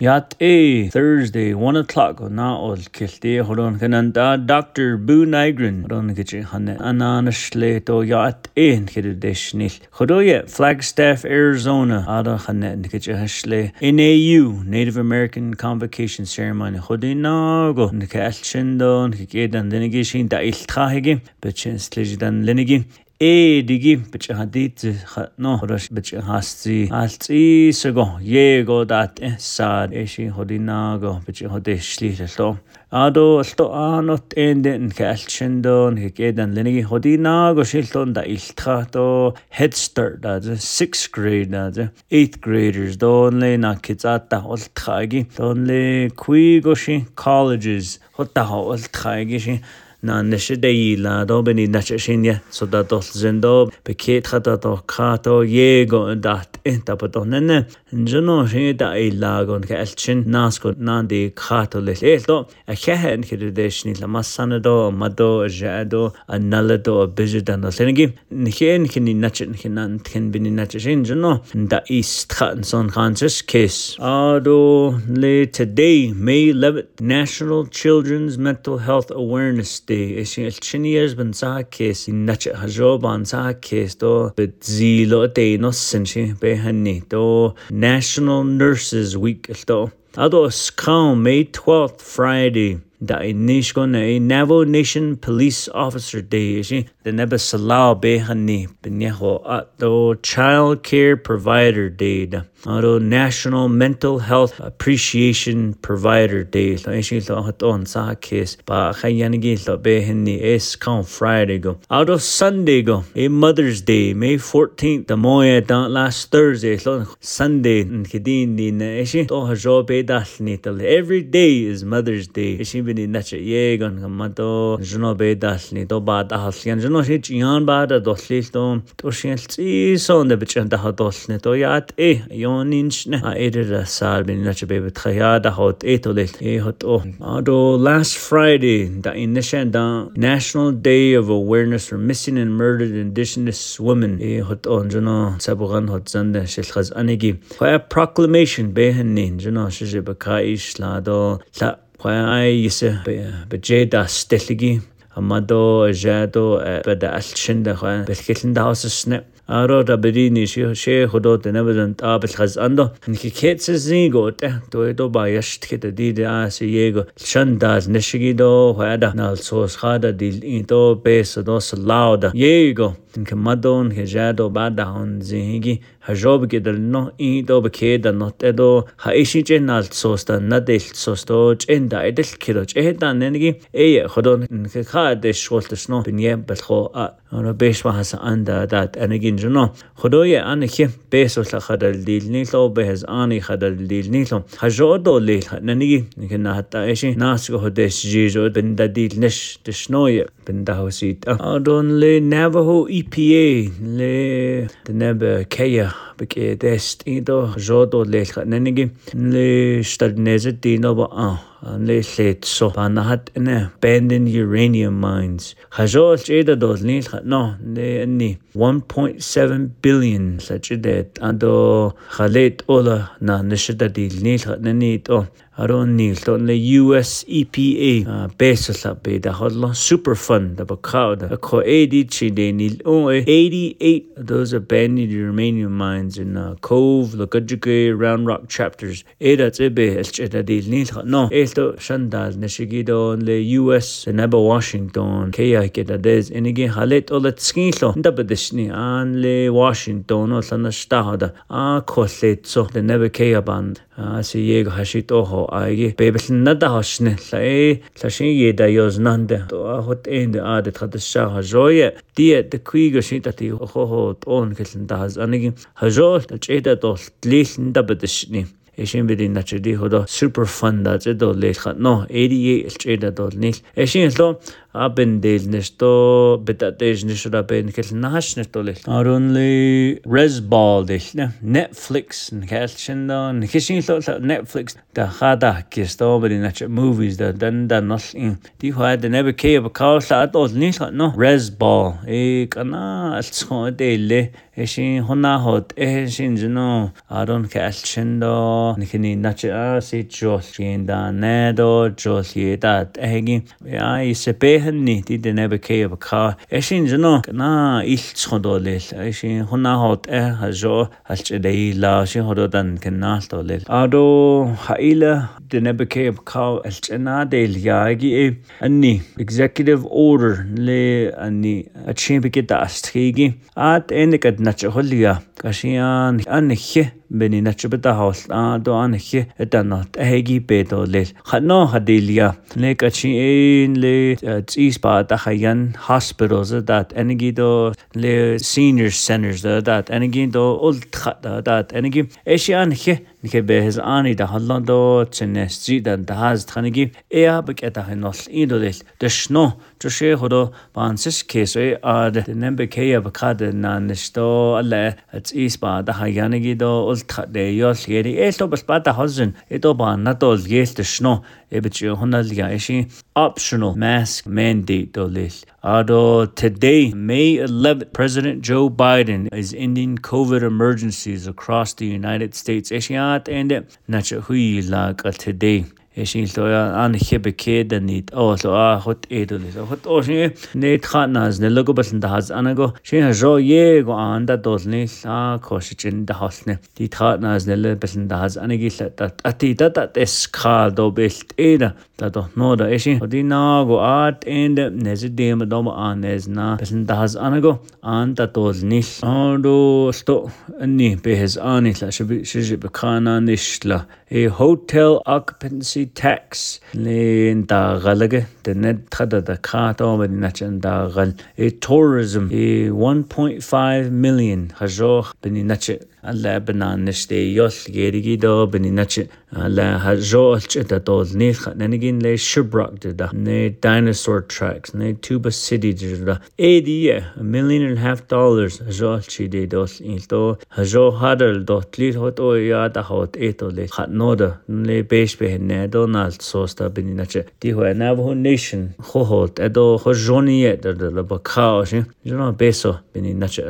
Yat a e, Thursday one o'clock na ol kilti horon kananda Dr. Boo Nigrin horon kichi hane ananashle to yat a e kidu deshnil khoroye Flagstaff Arizona ada hane kichi hashle NAU Native American Convocation Ceremony khodina go nkalchin don kigedan denigi shin da iltha hegi bechin slejidan lenigi эдиги бич хадит но хорош бич хасци алци сего его дат сад эши ходинаго бич ходешли ло адо алто аанот эндэн калчэндон хекэдан лэниги ходинаго шилтон да илтрато headstart да 6th grade да 8th graders донле на кицата олтхаги донле куигоши colleges хотта олтхаги ши ná nise dé ledó bení nete sinne so dá dol sindó be cétchada ó cható dhégó an dat intapató nenne. Anjó sé dá é lágon go eilt sin nácó nádí cható le léildó a chean chuidir dééis ní le mas sanadó a madó a réadó a naladó a biidir den na linnigí. Na chéan cin ní netin cin an cin biní nete sin nó dá ístcha an son chaantas cés. Ádó le today May 11th National Children's Mental Health Awareness de sin iltsiníir ban sa cés in nete haró ban sa cés do be dílo a dénos sin sin be hanni do National Nurses Week iltó. Adó scá may 12th Friday da i nish go nei Navajo Nation Police Officer Day shi the neba salau be hani benyeho ato Child Care Provider Day da ato National Mental Health Appreciation Provider Day lo ishi lo haton sa kes ba khayanigi lo be hani es kan Friday go ato Sunday go e Mother's Day May 14th the moya da last Thursday lo Sunday in khidin din ishi to hajo be dal ni every day is Mother's Day ishi ni na che ye gan ma to jno be das ni to ba da has yan jno shi chian ba da dos li to to shin chi son de bichen da dos ne to yat e yon in ne, a ere da sar bin na che be be khaya da hot e to le e hot o do last friday da in nishan da national day of awareness for missing and murdered indigenous women e hot on jno sabugan hot zan da shil khaz anegi proclamation be hen nin jno shi be ka ish la do la Pwai yisi bachay da stiligi amado jado bada alchin da khwan bilkilin da hawsa sni. Aro da bari ni shi shi khudo da nabazan da bilkhaz ando. Niki Tinkemadon hejado badahon zihigi hajob gidal no i do bekeda not edo ha ishi chen al sosta nadel sosto chen da edel kilo cheda nengi e khodon ke kha de shvoltes no binye belkho a ona besh ma hasa anda dat anegin juno khodoye anekhe beso la khadal dilni lo behez ani khadal dilni lo hajodo le nengi ke na hatta ishi nas go hodesh jijo bin da dilnish tishnoye bin da hosit adon le navajo i PA le denebe kaya beke dest indo jodo le khanenigi le stadneze dino ba an le lléit so an hat ine bendin uranium mines. Chaó éad dó níl ná né ní 1.7 billion Such a debt. And dó chaléit óla na na si a díl nílcha na níd ó. Arón níl don le US EPA béla béad a hodla superfund a bocáda a chu éí si dé níl ó 88 Those abandoned uranium mines in Cove le Gudjagé Round Rock chapters éad a ibé a díl nílcha No." Kelto Shandal Nishigidon le US Naba Washington Kaya Keda Des Enigi Halet Ola Tskinlo Ndabadishni An le Washington Ola Nashtahoda A Kolle Tso le Naba Kaya Band Asi Yego Hashit Oho Aigi Bebel Nada Hoshne La E Lashin Yeda Yoz Nande To Ahot Ende Adet Hadasha Hajoye Dia De Kuigo Shintati Oho Ton Kelin Dahaz Anigi Hajol Tacheda Dol Tlil Ndabadishni эшин бидин начди ходо супер фан да зэ до леха но эри элчэ да до нил эшин ло abin del nishto bitadej nishra ben kel nash nishto lel arunli resball del netflix nkelchen do nikishin lo netflix da khada kisto bari nach movies da dan da nol in di hwa de nebe ke ba ka la adol ni no resball e э, kana altsho dele эшин хунахот эшин жино арон кэлчиндо нихни нача сичжол гинда недо жол хидат эги я исепе henni di den ebe ke ebe ka eshin jino na ilch khodo lel eshin hona hot e hajo alch dei la shi hodo dan kenna to lel ado haila den ebe ke ebe ka alch na del ya gi anni executive order le anni a chimbe ke da strigi at ene kad na cholia kashian an khe beni nacho beta hawl a do an hi etanot hegi pedo le khano hadilia le kachi in le eh, tsis pa ta hayan hospitals that energy do le senior centers that energy do ult that energy eshan hi нэхэ бэхэс ани да холлондо чэнэс жи да дахаз тханиги эа бэкэ дахын ол индодэл дэшно чошэ хоро бансис кэсэ ад нэмбэ кэя бэкад нанэшто алла ац ис ба да хаяниги до ултха дэ ёл гэри элто бэл ба да холзэн эдо ба надол гээлтэшно ebitio honalga ishi optional mask mandate dolil. Ado today, May 11th, President Joe Biden is ending COVID emergencies across the United States. Ishiat and nachahui laga today. шилтоя ан хебе кеданит осло а хот эдулис хот ошни не тханаз не логобалн дахаз анаго шин жо его анда долни ла кошичин дахолне ди тханаз не лобалн дахаз анаги ла ати дата эскадо белт эда дато нода эши одинаго ат энд нези дем дома анез на балн дахаз анаго анда долни ондо сто ни бехез ани ла шиби шиби кананишла a hotel occupancy tax lin da galaga the net thada da kha to me na chan da gal e eh, tourism e eh, 1.5 million hajo bin na alla benanniste yoll gerigi do beninache alla hajolch da dol le da ne dinosaur tracks ne tuba city da edi a million and a half dollars hadal do hot o ya da hot eto le khatnoda le besh be ne donald sosta beninache di ho nation ho hot edo ho joni da da ba kaosh jona beso beninache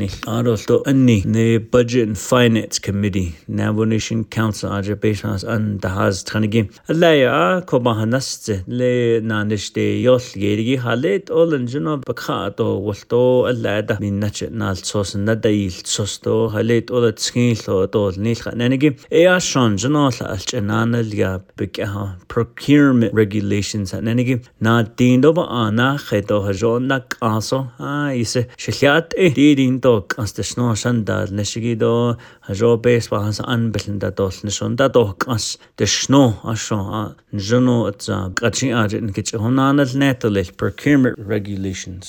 ni arol anni ne Budget and Finance Committee Navonation Council Azerbaijan's an dahaz thanigi alaya kobahanast le nanishte yol gerigi halet olan jino bakha to wolto alada minnach nal sos nadail sos to halet ola tskin lo to nilkha nanigi ea shon jino alch nanal ya bikha procurement regulations nanigi na dindo ba ana kheto hajon nak aso ha ise shliat e didin to kastashno shandal nesh шигидо жопес паханс анбэлэн да долн шон да дохкас дэшно ашо жно гачи ажин кич procurement regulations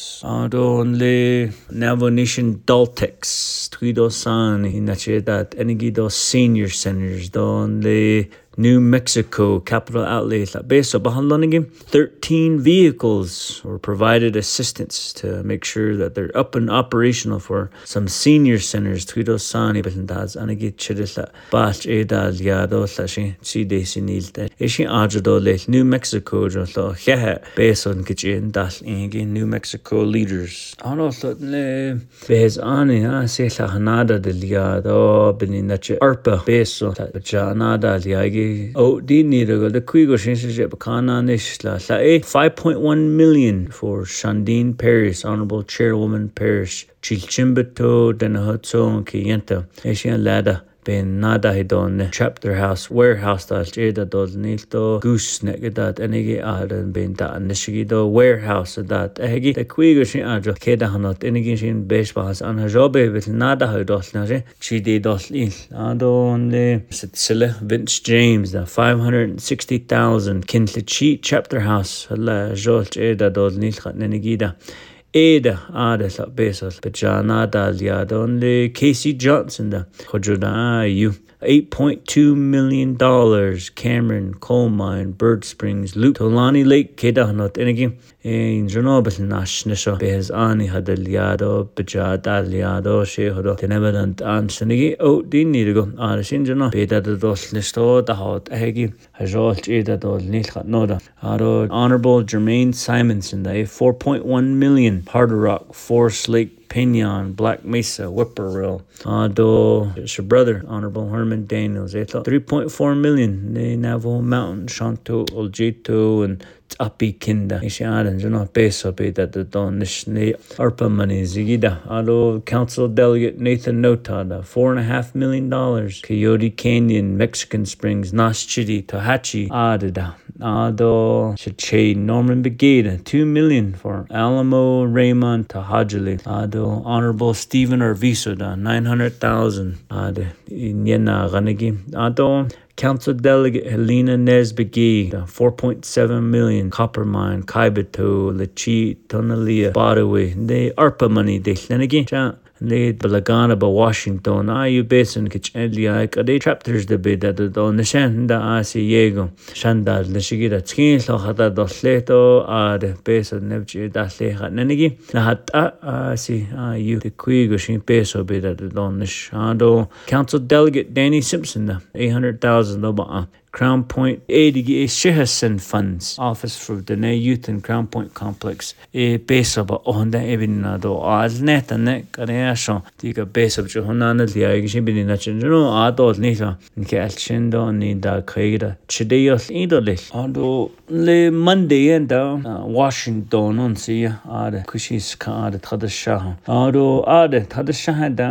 senior centers New Mexico Capital Outlay Tlabesa Bahanlanagin, 13 vehicles were provided assistance to make sure that they're up and operational for some senior centers. Tuido Sani Belindaz Anagi Chidisla Bach Eda Liado Tlashi Chide Sinilte Ishi Ajado Le New Mexico Jotlo Hehe Beson Kichin Dal Ingi New Mexico leaders. Ano Tlotne Behez Ani ah, Sehla Hanada de Liado Beninache Arpa Beso Janada Liagi oh di niragal the kuigo shinshe bakana nish la 5.1 million for Shaandiin Parrish honorable chairwoman Parrish chilchimbato denahotso ki yenta eshian lada ben nada hedon chapter house warehouse dal jeda dol nilto goose negedat enigi aden ben da nishigi do warehouse dat ehgi te kuigo shin ajo keda hanot enigi shin besh bahas an hajobe bil nada hedol naje chidi dol il adon le sitsile Vince James da 560000 kintle chi chapter house la jol jeda dol nil khat nenigi da Ada, Ada, sa bésal be John Adal iad an le Casey Johnson de chuidirna you? $8.2 million Cameron, Coal Mine, Bird Springs, Leupp, Tolani Lake, Kedahnot, and again, in Chernobyl, Nashnisha, Behazani had aliado, Bajad aliado, Shehodo, Tenebadant, and Sinigi, O Dinigo, Arishinjano, Bedados Listo, the Hot Hegi, Hajolt Edadol Nilhat Noda, Ado, Honorable Germaine Simonson, the $4.1 million Harder Rock Forest Lake Pinion, Black Mesa, Whippoorwill, Ado, it's your brother, Honorable Herman Daniels. They thought 3.4 million. The Navajo Mountain, Shonto, Oljeto, and Tapi Kinda. Ishiaran, you know, peso that the don ARPA money, Zigida, Ado Council Delegate Nathan Notada, four and a half million dollars. Coyote Canyon, Mexican Springs, Nashchidi, Tohatchi, Adida. Ado Shache Norman Brigade, 2 million for Alamo Raymond Tahajali. Ado Honorable Stephen da 900,000. Ado Inyena Ganegi. Ado Council Delegate Helena Nez Begay, 4.7 million, Copper Mine, Kaibeto, LeChee, Tonalea, Bodaway, the ARPA money, the Lenegi, need balagana ba Washington I you basin like a day chapters de beda that the nishan da a yego shanda le shigira tskin lo hata do leto a de peso nevchi da le hananigi na hata a si a you de kuigo shin peso beda de do nishando council delegate Danny Simpson 800,000 ba Crown Point ADGA Shihasin Funds Office for the Ne Youth and Crown Point Complex e base of onda evin na do al net ne kare sho tiga base of johanan li ay gishin bin na chen no adol ni la ke al chen do ni da kreira chide yo ido le ando le monday and washington on si are kushis ka are tadasha ando are tadasha da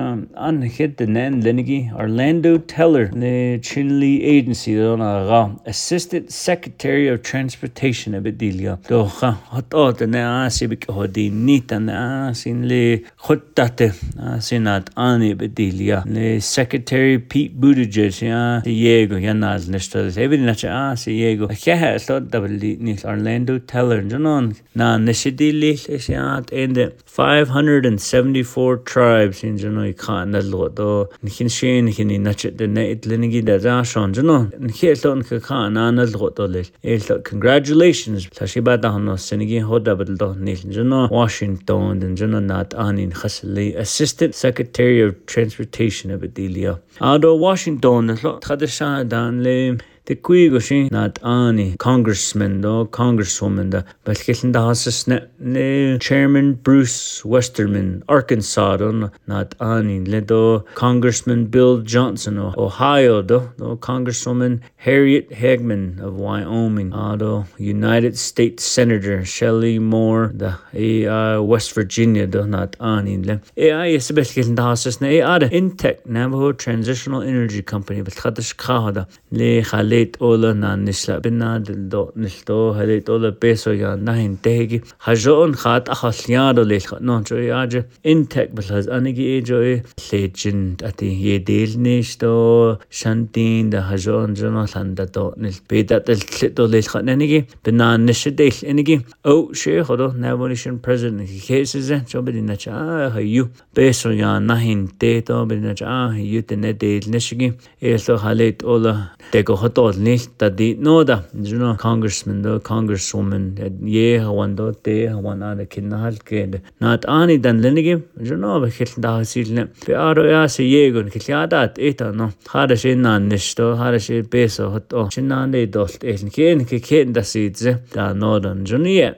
an hit the nen lenigi arlando teller ne chinley agency do na Hara, Assistant Secretary of Transportation of Bedilia, Doha, Hotot, and Asibik Hodinita, and Asin Le Hotate, Asinat Ani Bedilia, Le Secretary Pete Buttigieg, Ya Diego, Yanaz Nestras, Evidinacha Asi Diego, Kaha, Stot Dabli Nis Arlando Teller, Janon, Na Nishidili, Asiat, and the 574 tribes in Janoi Khan, the Do Nikin Shin, Hini Nachit, the Nate Linigi, the Zashon, Janon, and ton ka kha na nal gho to le. It's congratulations. Tashiba da hono sen gi ho da bad lo ne jin no. Washington den jona nat anin khas le. Assistant Secretary of Transportation of Delia. Ando Washington la khadsha dan le. Тэг күй гошин над ani congressman до congresswoman да бэлгэлэндэ хасс нэ chairman Bruce Westerman Arkansas до над ааны лэ до congressman Bill Johnson о Ohio до до congresswoman Harriet Hageman of Wyoming ado United States Senator Shelley Moore da e West Virginia do not anin le e ai es belgel dasas ne ada NTEC Navajo Transitional Energy Company bet khadish khada le khale halit ola na nishla binna dildo nilto halit ola beso ya nahin tegi hajon khat akhalyado lel khat non jo ya je intek bilhaz anigi e jo e legend ati ye del nishto shantin da hajon jono landa to nil peda tel tlito lel khat nanigi binna nishidel enigi o she khodo navonation president cases jo binna cha hayu beso ya nahin te to binna cha hayu tene del nishigi eso halit ola tego hot tol nicht da di no da you know congressman do congresswoman ye hawan do te hawan ada kinna hal ke nat ani dan lenige you know ba khil da silne pe aro ya se ye gun khiliadat eta no hara she nan nish do hara she beso hot o chinan de dolt eln ken ke ken da sidze da no dan junie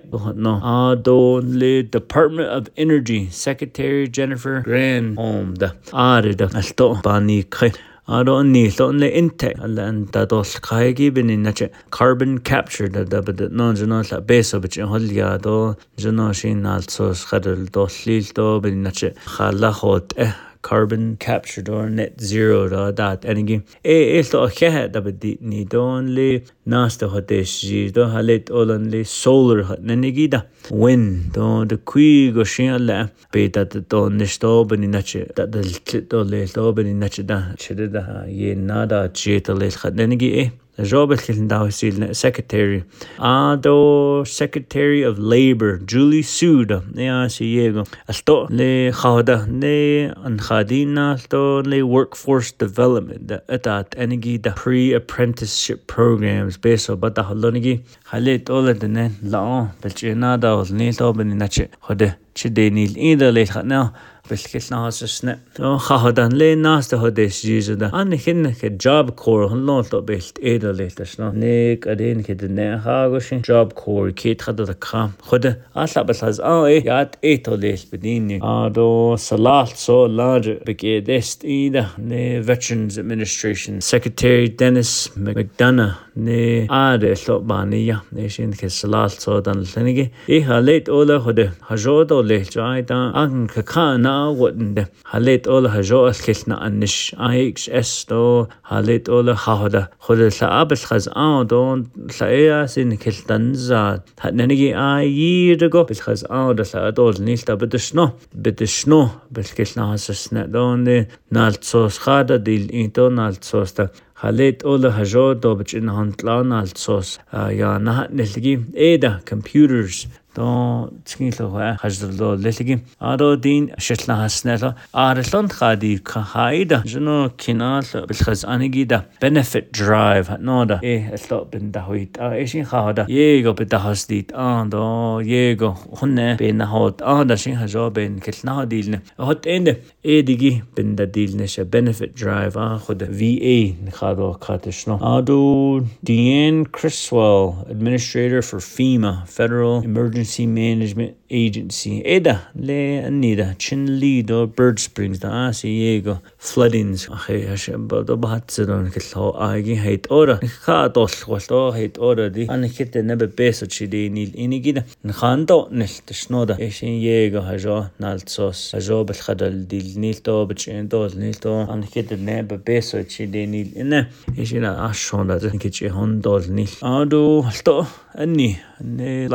no adon le department of energy secretary jennifer granholm da are da alto bani khin aron ni lon le inte alla an da dol kai gi bin in nache carbon capture da da but no jano la beso bich hol ya do jano shin al so khadal dol lil do bin nache khala khot eh carbon captured or net zero ra dat enigi e isto khe da bdi ni don le nas to hote ji do halet olan li solar hat nenigi da wind do de qui go shin la be da to nisto ben na che da de to le to ben na che da che da ye nada che to le khat nenigi e Uh, secretary ado uh, secretary of labor julie sud ya si yego le khada ne an khadina asto le workforce development uh, at at enigi the pre apprenticeship programs beso bata holonigi khale tole den la belchena da ol Ne to ben che khode che denil in the le khana بالكل ناس سنة خاهدان لي ناس تهديش جيزة ده أنا كنا كجاب كور هنلون تو بيلت إيدا ليت شنا نيك أدين كده نها غش جاب كور كيت خد ده كام خد أصلا بس هز آه إيه يات إيتو ليت بديني آدو صلاة سو لاج بكيدست إيدا ني Veterans Administration Secretary Dennis McDonough ني آدو لو بانيا نيشين كسلاة سو دان لنيجي إيه ليت أولا خد هجود أولا جاي دان أنك كانا аагуутнда халит ола хажоал хэлна анниш аикс эсто халит ола хахада худэлла абэлхаз аа дон лаэасин хэлтанза хатнаниги аиирго бэлхаз аа дэла дол нилта бэдэшно бэдэшно бэлхэлна хасасна дон налцос хада дил инто налцос та халет ола хажо добч ин хантлан алцос я нахат нэлги эда computers то цгийлөө хаждрлоо лэлгийн ародин шатлан хаснала арлон хади хайда жно кинал бэлхэс анигида benefit drive нода э элто бинда хуит а эшин хада его бита хасдит андо его хунне бен хот анда шин хажо бен кэлна дилне хот энд эдиги бинда дилне ше benefit drive а ход VA хадо катешно адо Deanne Criswell administrator for FEMA Federal Emergency Emergency Management Agency. Eda, le anida, chin lido, Bird Springs, da Asiego, floodings ахиаш бодо бацэрон хэлхо агийн хайт ора хаа толголто хайт ора ди анхит нэбэ бэсо чиди нил энигид нхандо нэлтэш нода эшин его хажо налцос хажо бэлхадал дил нилто бич эндол нилто анхит нэбэ бэсо чиди нил эне эшин ашонда гэж хондол нил адо алто анни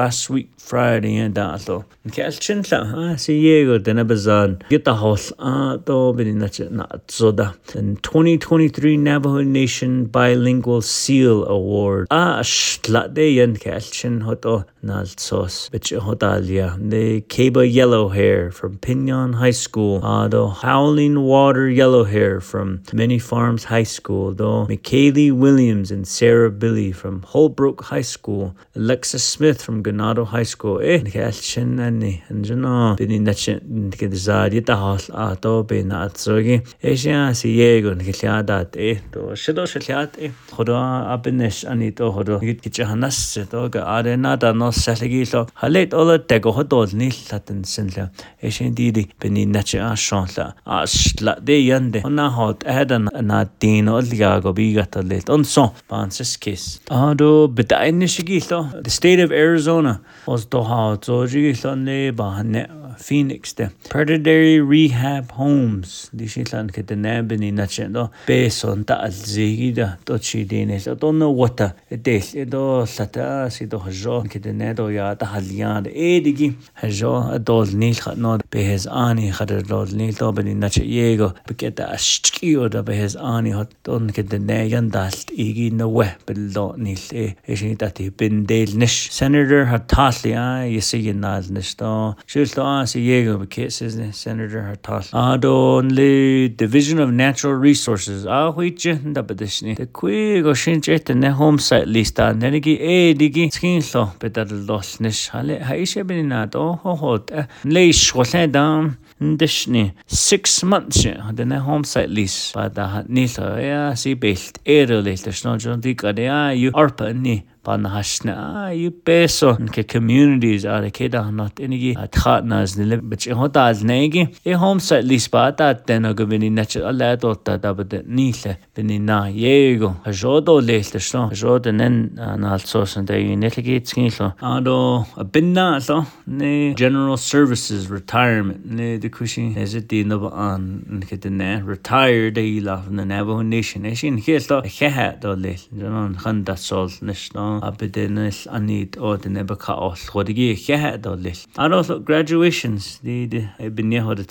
last week friday and alto кэлчин ла си его дэнэ бэзан гита хол а то бинэ на Zoda, and 2023 Navajo Nation Bilingual Seal Award. Ah, A shtladeyan kalchin hoto nalsos, bitch hotalia, the Keba Yellow Hair from Pinyon High School, Ah, do Howling Water Yellow Hair from Many Farms High School, Do McKaylee Williams and Sarah Billy from Holbrook High School, Alexis Smith from Ganado High School, eh, kalchin anni, and jano, ah. bini nachin, kidizad, yita hol ato, ah, bina atzogi, eh, эшиан сиего нэхлиадат э то шидошлиат э хоро апнеш ани то хоро гит гич ханас то га аренада нос салгило халет ола tego hodol ниллатэн сэнла эшин дири бени начи ашонла ашла де янде она хот адан на дин олгаго бигатлет онсон пансис кис адо битайнишгило the state of arizona was doha zojigilon ne bahne Phoenix de Predatory Rehab Homes di si xitlan kete nebini naċen do ta beso ntaqal zihida do ċidini sa do no wata de del do sata si do ħġo kete do ya ta de. E taħaljan edigi ħġo adol nil no. Be behez ani xadar dol nil to be ni do bini naċe jego biketa ashtkio da behez ani hot don kete ne jandalt igi no weh bil do nil e E shi ni ta ti bin del nish Senator hat tasli a jisi jinnal nish do xil do Mas Diego Bakits, isn't it? Senator Hartas. Adonli uh, Division of Natural Resources. Ahuichin uh, Dabadishni. The Quigo Shinjet and the home site lista. Nenigi E digi Skinlo Bedadlos Nish Hale Haisha Beninato Hohot. Leish Waledam. Dishni six months uh, the na home site lease by the nilo ya si belt ero le the snow john di kare ya you arpa ni ah, yu peso ke communities are ah, ke da not inigi athatna ah, as nile bich eh, hota as negi e eh, home site lis pata teno gobini nach alla to ta da bde nile bini na yego jodo lelte sto jodo nen an ah, also san de nile geht skinlo ado binna so ne general services retirement ne de kushi is it the no an ne ke de ne retired de la from the navajo nation is ne in ke sto e ke hat do letle ne non khan sol nishno abiden ill anid o dyn eba ca oll gwaad i gyd o lill. Ar graduations, di di ebyn ni hod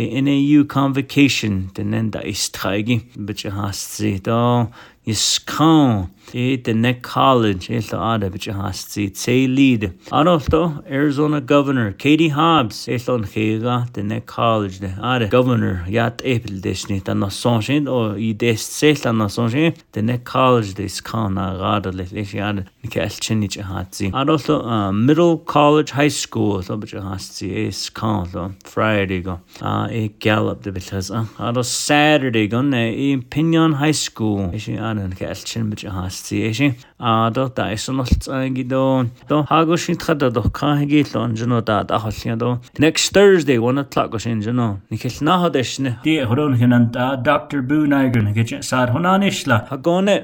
y NAU convocation dyn en da is trai gyd. Bydd do, ys Éiad de Nick College é le ada bit hasí sé líd. Anolto Arizona Governor Katie Hobbs é an chéga de Nick College de ada Governor jaat épil deisní an na son sin ó í dé sé an na son sin de Nick College déis cá a gada le leis ada na ceiltsinní a hasí. Anolto Middle College High School lo bit hasí éis cá Friday go a é e Gallup de bitlesa. A Saturday gon é e í Pinion High School é sin an ceiltsin bit hasí исцээшин аадо тайсонолцаа гидо то хагошитхада доххаги лонжно да дахолхио до next thursday 1 o'clock гошинжно нихэлна ходэшне ди хорон хинан да доктор бунайгер нэгэ сар хонанишла хагоне